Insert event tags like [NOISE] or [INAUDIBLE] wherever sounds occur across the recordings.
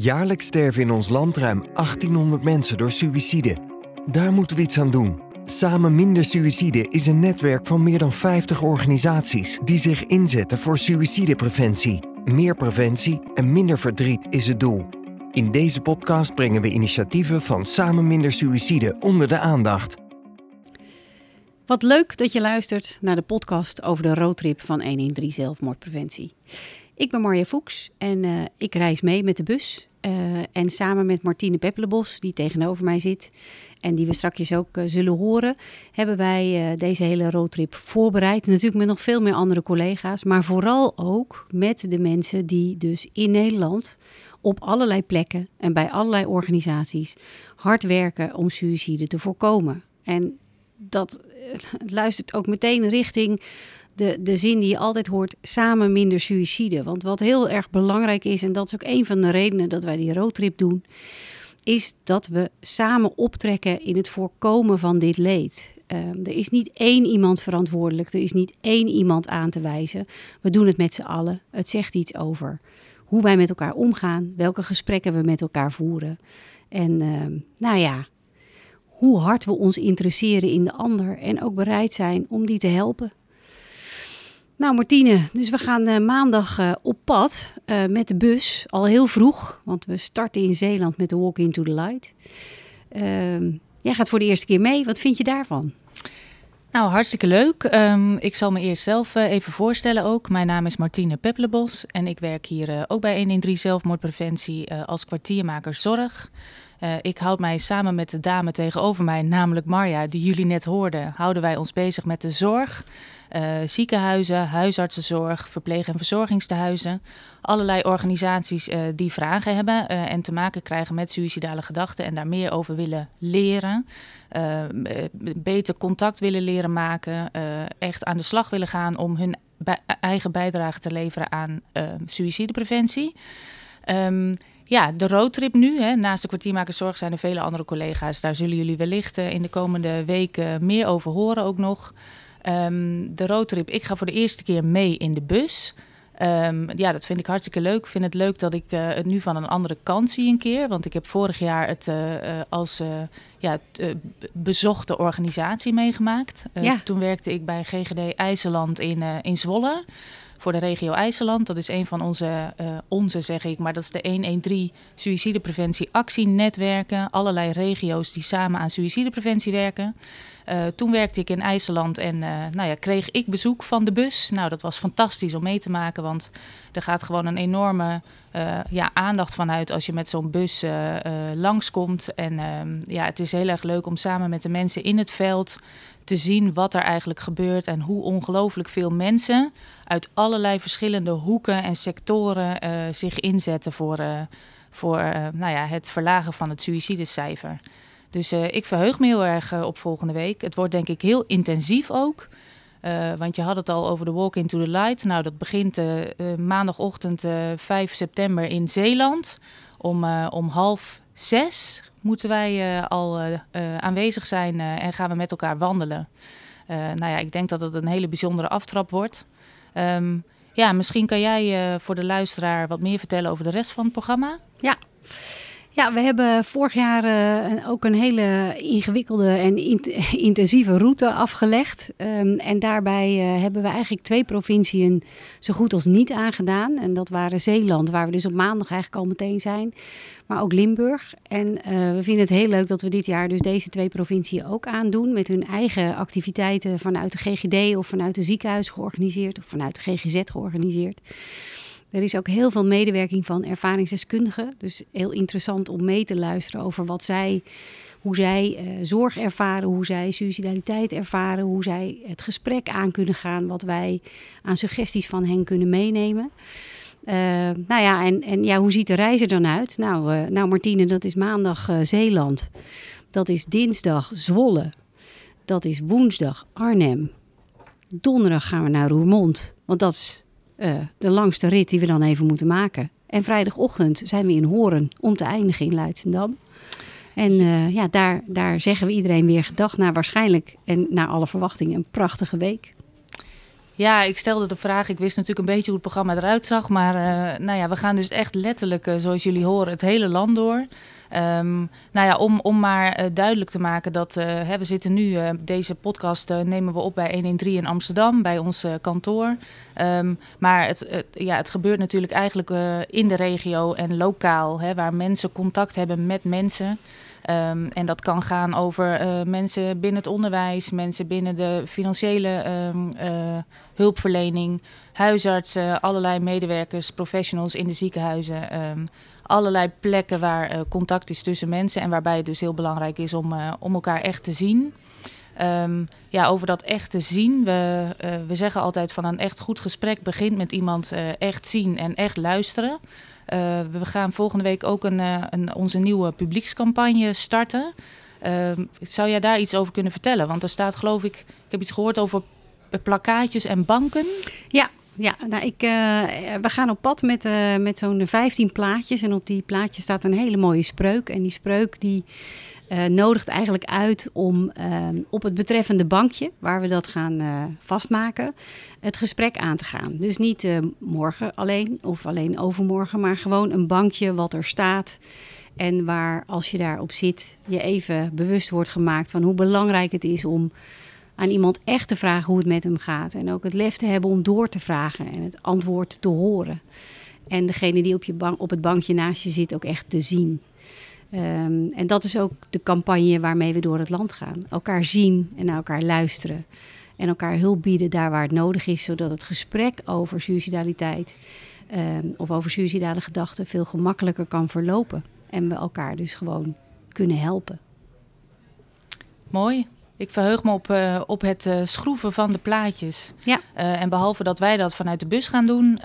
Jaarlijks sterven in ons land ruim 1800 mensen door suïcide. Daar moeten we iets aan doen. Samen Minder Suïcide is een netwerk van meer dan 50 organisaties die zich inzetten voor suïcidepreventie. Meer preventie en minder verdriet is het doel. In deze podcast brengen we initiatieven van Samen Minder Suïcide onder de aandacht. Wat leuk dat je luistert naar de podcast over de roadtrip van 113 zelfmoordpreventie. Ik ben Marja Fuchs en uh, ik reis mee met de bus. Uh, en samen met Martine Peppelenbos, die tegenover mij zit en die we straks ook uh, zullen horen, hebben wij deze hele roadtrip voorbereid. Natuurlijk met nog veel meer andere collega's, maar vooral ook met de mensen die dus in Nederland op allerlei plekken en bij allerlei organisaties hard werken om suïcide te voorkomen. En dat luistert ook meteen richting de, de zin die je altijd hoort, samen minder suïcide. Want wat heel erg belangrijk is, en dat is ook een van de redenen dat wij die roadtrip doen, is dat we samen optrekken in het voorkomen van dit leed. Uh, er is niet één iemand verantwoordelijk, er is niet één iemand aan te wijzen. We doen het met z'n allen. Het zegt iets over hoe wij met elkaar omgaan, welke gesprekken we met elkaar voeren. En uh, nou ja, hoe hard we ons interesseren in de ander en ook bereid zijn om die te helpen. Nou, Martine, dus we gaan uh, maandag uh, op pad uh, met de bus, al heel vroeg, want we starten in Zeeland met de Walk into the Light. Ehm, jij gaat voor de eerste keer mee, wat vind je daarvan? Nou, hartstikke leuk. Um, ik zal me eerst zelf even voorstellen ook. Mijn naam is Martine Peppelenbos en ik werk hier ook bij 113 Zelfmoordpreventie als kwartiermaker zorg. Uh, ik houd mij samen met de dame tegenover mij, namelijk Marja, die jullie net hoorden, houden wij ons bezig met de zorg. Uh, ziekenhuizen, huisartsenzorg, verpleeg- en verzorgingstehuizen. Allerlei organisaties uh, die vragen hebben en te maken krijgen met suïcidale gedachten en daar meer over willen leren. beter contact willen leren maken, echt aan de slag willen gaan om hun eigen bijdrage te leveren aan suïcidepreventie. Um, ja, de roadtrip nu. Hè, naast de kwartiermakerszorg zijn er vele andere collega's. Daar zullen jullie wellicht uh, in de komende weken meer over horen ook nog. Um, de roadtrip, ik ga voor de eerste keer mee in de bus. Um, ja, dat vind ik hartstikke leuk. Ik vind het leuk dat ik uh, het nu van een andere kant zie een keer. Want ik heb vorig jaar het uh, als ja, bezochte organisatie meegemaakt. Ja. Toen werkte ik bij GGD IJsseland in, in Zwolle voor de regio IJsseland. Dat is een van onze, uh, onze zeg ik, maar dat is de 113 suïcidepreventie actienetwerken. Allerlei regio's die samen aan suïcidepreventie werken. Uh, toen werkte ik in IJsseland en uh, nou ja, kreeg ik bezoek van de bus. Nou, dat was fantastisch om mee te maken, want er gaat gewoon een enorme uh, ja, aandacht vanuit als je met zo'n bus langskomt. En ehm, ja, het is heel erg leuk om samen met de mensen in het veld te zien wat er eigenlijk gebeurt en hoe ongelooflijk veel mensen uit allerlei verschillende hoeken en sectoren zich inzetten voor, voor nou ja, het verlagen van het suïcidecijfer. Dus ik verheug me heel erg op volgende week. Het wordt denk ik heel intensief ook. want je had het al over de Walk into the Light. Nou, dat begint maandagochtend 5 september in Zeeland. Om, om half zes moeten wij al aanwezig zijn en gaan we met elkaar wandelen. nou ja, ik denk dat het een hele bijzondere aftrap wordt. Um, ja, misschien kan jij voor de luisteraar wat meer vertellen over de rest van het programma. Ja. Ja, we hebben vorig jaar uh, ook een hele ingewikkelde en int [LAUGHS] intensieve route afgelegd. Um, en daarbij uh, hebben we eigenlijk twee provinciën zo goed als niet aangedaan. En dat waren Zeeland, waar we dus op maandag eigenlijk al meteen zijn. Maar ook Limburg. En uh, we vinden het heel leuk dat we dit jaar dus deze twee provinciën ook aandoen. Met hun eigen activiteiten vanuit de GGD of vanuit de ziekenhuis georganiseerd. Of vanuit de GGZ georganiseerd. Er is ook heel veel medewerking van ervaringsdeskundigen. Dus heel interessant om mee te luisteren over wat zij, hoe zij uh, zorg ervaren, hoe zij suicidaliteit ervaren, hoe zij het gesprek aan kunnen gaan, wat wij aan suggesties van hen kunnen meenemen. Uh, nou ja, en, en ja, hoe ziet de reis er dan uit? Nou, uh, nou Martine, dat is maandag Zeeland. Dat is dinsdag Zwolle. Dat is woensdag Arnhem. Donderdag gaan we naar Roermond. Want dat is uh, de langste rit die we dan even moeten maken. En vrijdagochtend zijn we in Horen om te eindigen in Leidschendam. En uh, ja, daar, daar zeggen we iedereen weer gedag naar waarschijnlijk en naar alle verwachtingen een prachtige week. Ja, ik stelde de vraag. Ik wist natuurlijk een beetje hoe het programma eruit zag. Maar uh, nou ja, we gaan dus echt letterlijk, uh, zoals jullie horen, het hele land door. Um, nou ja, om, om maar uh, duidelijk te maken dat hè, we zitten nu, deze podcast nemen we op bij 113 in Amsterdam, bij ons kantoor. Um, maar het, het, ja, het gebeurt natuurlijk eigenlijk in de regio en lokaal, hè, waar mensen contact hebben met mensen. Um, en dat kan gaan over uh, mensen binnen het onderwijs, mensen binnen de financiële um, uh, hulpverlening, huisartsen, allerlei medewerkers, professionals in de ziekenhuizen. Um, allerlei plekken waar uh, contact is tussen mensen en waarbij het dus heel belangrijk is om, om elkaar echt te zien. Ja, over dat echt te zien. We, we zeggen altijd van een echt goed gesprek begint met iemand echt zien en echt luisteren. Uh, we gaan volgende week ook een, een, onze nieuwe publiekscampagne starten. Uh, zou jij daar iets over kunnen vertellen? Want er staat geloof ik, ik heb iets gehoord over plakkaatjes en banken. Ja, ja, nou, ik, we gaan op pad met, met zo'n 15 plaatjes. En op die plaatjes staat een hele mooie spreuk. En die spreuk die uh, nodigt eigenlijk uit om uh, op het betreffende bankje, waar we dat gaan vastmaken, het gesprek aan te gaan. Dus niet morgen alleen of alleen overmorgen, maar gewoon een bankje wat er staat. En waar als je daarop zit, je even bewust wordt gemaakt van hoe belangrijk het is om aan iemand echt te vragen hoe het met hem gaat. En ook het lef te hebben om door te vragen en het antwoord te horen. En degene die op, je bank, op het bankje naast je zit ook echt te zien. Um, en dat is ook de campagne waarmee we door het land gaan. Elkaar zien en naar elkaar luisteren. En elkaar hulp bieden daar waar het nodig is, zodat het gesprek over suicidaliteit um, of over suicidale gedachten veel gemakkelijker kan verlopen. En we elkaar dus gewoon kunnen helpen. Mooi. Ik verheug me op, uh, op het uh, schroeven van de plaatjes. Ja. Uh, en behalve dat wij dat vanuit de bus gaan doen,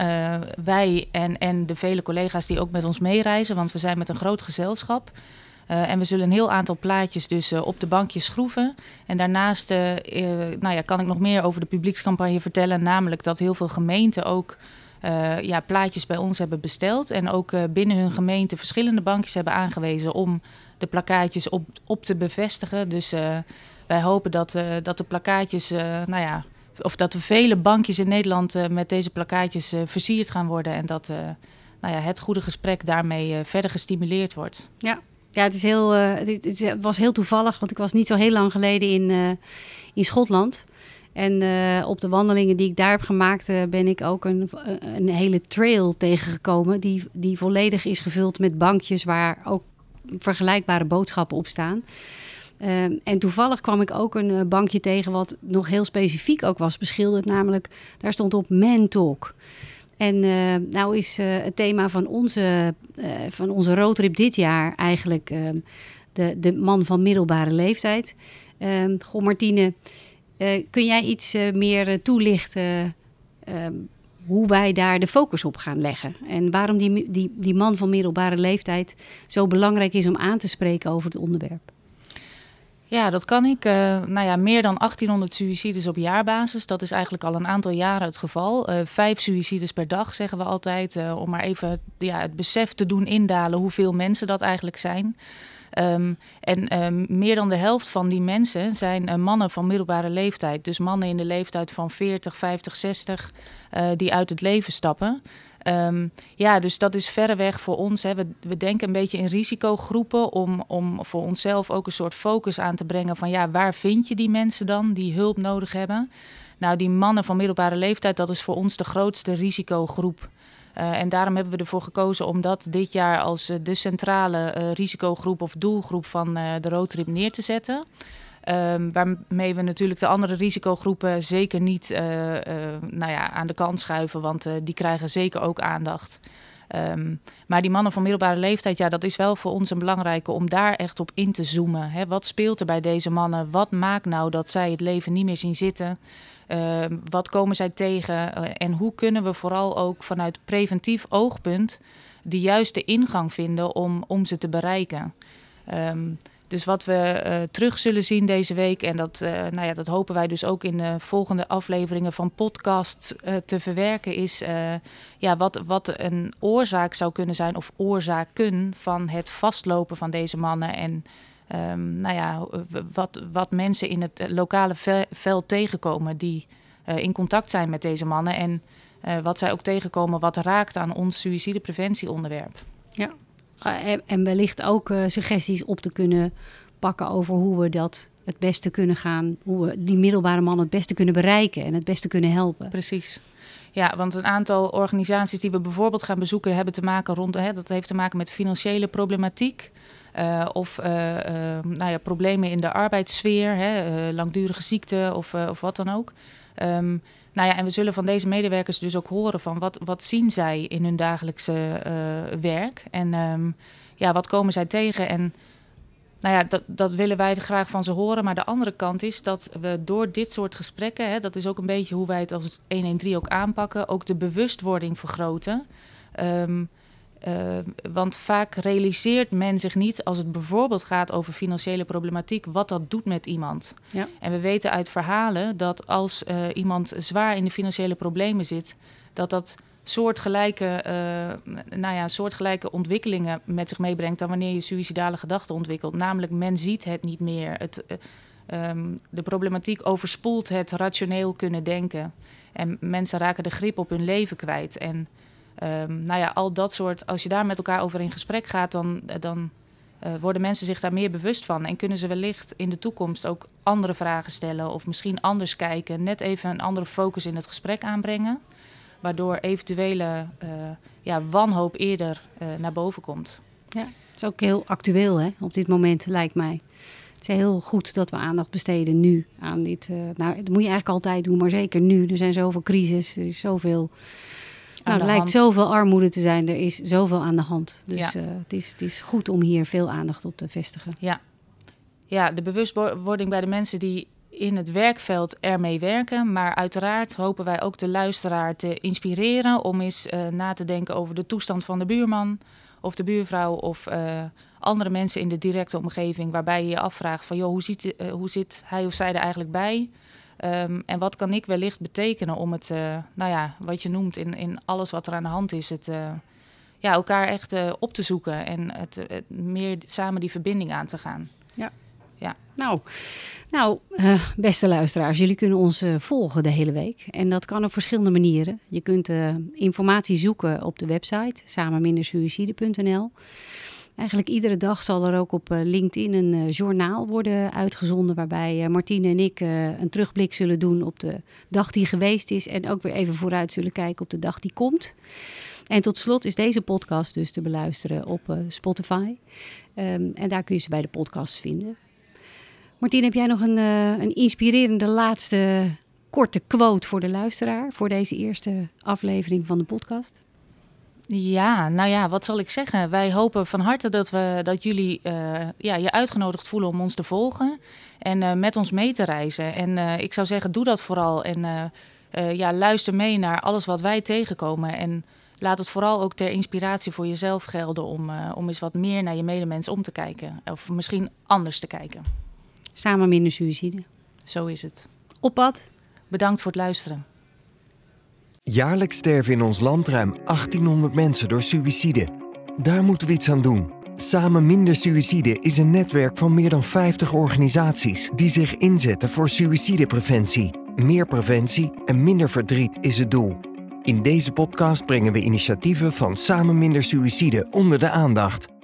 wij en, en de vele collega's die ook met ons meereizen, want we zijn met een groot gezelschap. en we zullen een heel aantal plaatjes dus op de bankjes schroeven. En daarnaast nou ja, kan ik nog meer over de publiekscampagne vertellen, namelijk dat heel veel gemeenten ook ja, plaatjes bij ons hebben besteld. En ook binnen hun gemeente verschillende bankjes hebben aangewezen om de plakkaatjes op, op te bevestigen. Dus wij hopen dat, uh, dat de plakkaatjes, uh, nou ja, of dat er vele bankjes in Nederland uh, met deze plakkaatjes versierd gaan worden. En dat nou ja, het goede gesprek daarmee verder gestimuleerd wordt. Ja. Ja, het, is heel, het, was heel toevallig, want ik was niet zo heel lang geleden in, in Schotland. En op de wandelingen die ik daar heb gemaakt, ben ik ook een, een hele trail tegengekomen. Die, die volledig is gevuld met bankjes waar ook vergelijkbare boodschappen op staan. Uh, en toevallig kwam ik ook een uh, bankje tegen wat nog heel specifiek ook was beschilderd. Namelijk, daar stond op Man Talk. En uh, nou is het thema van onze, van onze roadtrip dit jaar eigenlijk ehm, de, de man van middelbare leeftijd. Ehm, goh, Martine, kun jij iets meer toelichten hoe wij daar de focus op gaan leggen. En waarom die, die, die man van middelbare leeftijd zo belangrijk is om aan te spreken over het onderwerp. Ja, dat kan ik. Uh, nou ja, meer dan 1800 suicides op jaarbasis. Dat is eigenlijk al een aantal jaren het geval. Uh, vijf suicides per dag, zeggen we altijd. Uh, om maar even ja, het besef te doen indalen hoeveel mensen dat eigenlijk zijn. Um, en um, meer dan de helft van die mensen zijn mannen van middelbare leeftijd. Dus mannen in de leeftijd van 40, 50, 60 die uit het leven stappen. Um, ja, dus dat is verreweg voor ons. Hè. We, we denken een beetje in risicogroepen om, om voor onszelf ook een soort focus aan te brengen van ja, waar vind je die mensen dan die hulp nodig hebben? Nou, die mannen van middelbare leeftijd, dat is voor ons de grootste risicogroep. Uh, en daarom hebben we ervoor gekozen om dat dit jaar als uh, de centrale uh, risicogroep of doelgroep van de roadtrip neer te zetten. Um, waarmee we natuurlijk de andere risicogroepen zeker niet uh, uh, nou ja, aan de kant schuiven, want uh, die krijgen zeker ook aandacht. Um, maar die mannen van middelbare leeftijd, ja, dat is wel voor ons een belangrijke om daar echt op in te zoomen. Hè? Wat speelt er bij deze mannen? Wat maakt nou dat zij het leven niet meer zien zitten? Ehm, wat komen zij tegen? en hoe kunnen we vooral ook vanuit preventief oogpunt de juiste ingang vinden om, om ze te bereiken? Um, dus wat we uh, terug zullen zien deze week, en dat, uh, nou ja, dat hopen wij dus ook in de volgende afleveringen van podcast uh, te verwerken, is ja, wat, wat een oorzaak zou kunnen zijn, of oorzaken van het vastlopen van deze mannen. En um, nou ja, wat, wat mensen in het lokale veld tegenkomen die in contact zijn met deze mannen. En wat zij ook tegenkomen wat raakt aan ons suïcidepreventieonderwerp. Ja, en, en wellicht ook suggesties op te kunnen pakken over hoe we dat het beste kunnen gaan, hoe we die middelbare man het beste kunnen bereiken en het beste kunnen helpen. Precies. Ja, want een aantal organisaties die we bijvoorbeeld gaan bezoeken hebben te maken rond, hè, dat heeft te maken met financiële problematiek. Uh, of uh, uh, nou ja, problemen in de arbeidssfeer, hè, langdurige ziekte of, of wat dan ook. Um, nou ja, en we zullen van deze medewerkers dus ook horen van wat, wat zien zij in hun dagelijkse werk en um, ja, wat komen zij tegen en nou ja, dat, dat willen wij graag van ze horen. Maar de andere kant is dat we door dit soort gesprekken, hè, dat is ook een beetje hoe wij het als 113 ook aanpakken, ook de bewustwording vergroten. Uh, want vaak realiseert men zich niet, als het bijvoorbeeld gaat over financiële problematiek, wat dat doet met iemand. Ja. En we weten uit verhalen dat als uh, iemand zwaar in de financiële problemen zit, dat dat soortgelijke, uh, nou ja, soortgelijke ontwikkelingen met zich meebrengt dan wanneer je suïcidale gedachten ontwikkelt. Namelijk, men ziet het niet meer. Het, um, de problematiek overspoelt het rationeel kunnen denken. En mensen raken de grip op hun leven kwijt. En um, nou ja, al dat soort, als je daar met elkaar over in gesprek gaat, dan, dan uh, worden mensen zich daar meer bewust van. En kunnen ze wellicht in de toekomst ook andere vragen stellen of misschien anders kijken. Net even een andere focus in het gesprek aanbrengen waardoor eventuele uh, ja, wanhoop eerder naar boven komt. Ja, het is ook heel actueel hè, op dit moment, lijkt mij. Het is heel goed dat we aandacht besteden nu aan dit. Nou, dat moet je eigenlijk altijd doen, maar zeker nu. Er zijn zoveel crisis, er is zoveel. Nou, er lijkt zoveel armoede te zijn, er is zoveel aan de hand. Dus ja. het, is, het is goed om hier veel aandacht op te vestigen. Ja, ja de bewustwording bij de mensen die in het werkveld ermee werken. Maar uiteraard hopen wij ook de luisteraar te inspireren om eens uh, na te denken over de toestand van de buurman of de buurvrouw of uh, andere mensen in de directe omgeving. Waarbij je je afvraagt van joh, hoe, ziet, uh, hoe zit hij of zij er eigenlijk bij? Um, en wat kan ik wellicht betekenen om het, nou ja, wat je noemt in, in alles wat er aan de hand is, het ja, elkaar echt op te zoeken en het, het meer samen die verbinding aan te gaan. Ja. Ja. Nou, nou beste luisteraars, jullie kunnen ons volgen de hele week. En dat kan op verschillende manieren. Je kunt informatie zoeken op de website samenmindersuicide.nl. Eigenlijk iedere dag zal er ook op LinkedIn een journaal worden uitgezonden... waarbij Martine en ik een terugblik zullen doen op de dag die geweest is... en ook weer even vooruit zullen kijken op de dag die komt. En tot slot is deze podcast dus te beluisteren op Spotify. Um, en daar kun je ze bij de podcast vinden. Martien, heb jij nog een, een inspirerende laatste korte quote voor de luisteraar voor deze eerste aflevering van de podcast? Ja, nou ja, wat zal ik zeggen? Wij hopen van harte dat, we, dat jullie uh, ja, je uitgenodigd voelen om ons te volgen en uh, met ons mee te reizen. En uh, ik zou zeggen, doe dat vooral. En ja, luister mee naar alles wat wij tegenkomen. En laat het vooral ook ter inspiratie voor jezelf gelden om, om eens wat meer naar je medemens om te kijken. Of misschien anders te kijken. Samen minder suïcide. Zo is het. Op pad. Bedankt voor het luisteren. Jaarlijks sterven in ons land ruim 1800 mensen door suïcide. Daar moeten we iets aan doen. Samen Minder Suïcide is een netwerk van meer dan 50 organisaties die zich inzetten voor suïcidepreventie. Meer preventie en minder verdriet is het doel. In deze podcast brengen we initiatieven van Samen Minder Suïcide onder de aandacht.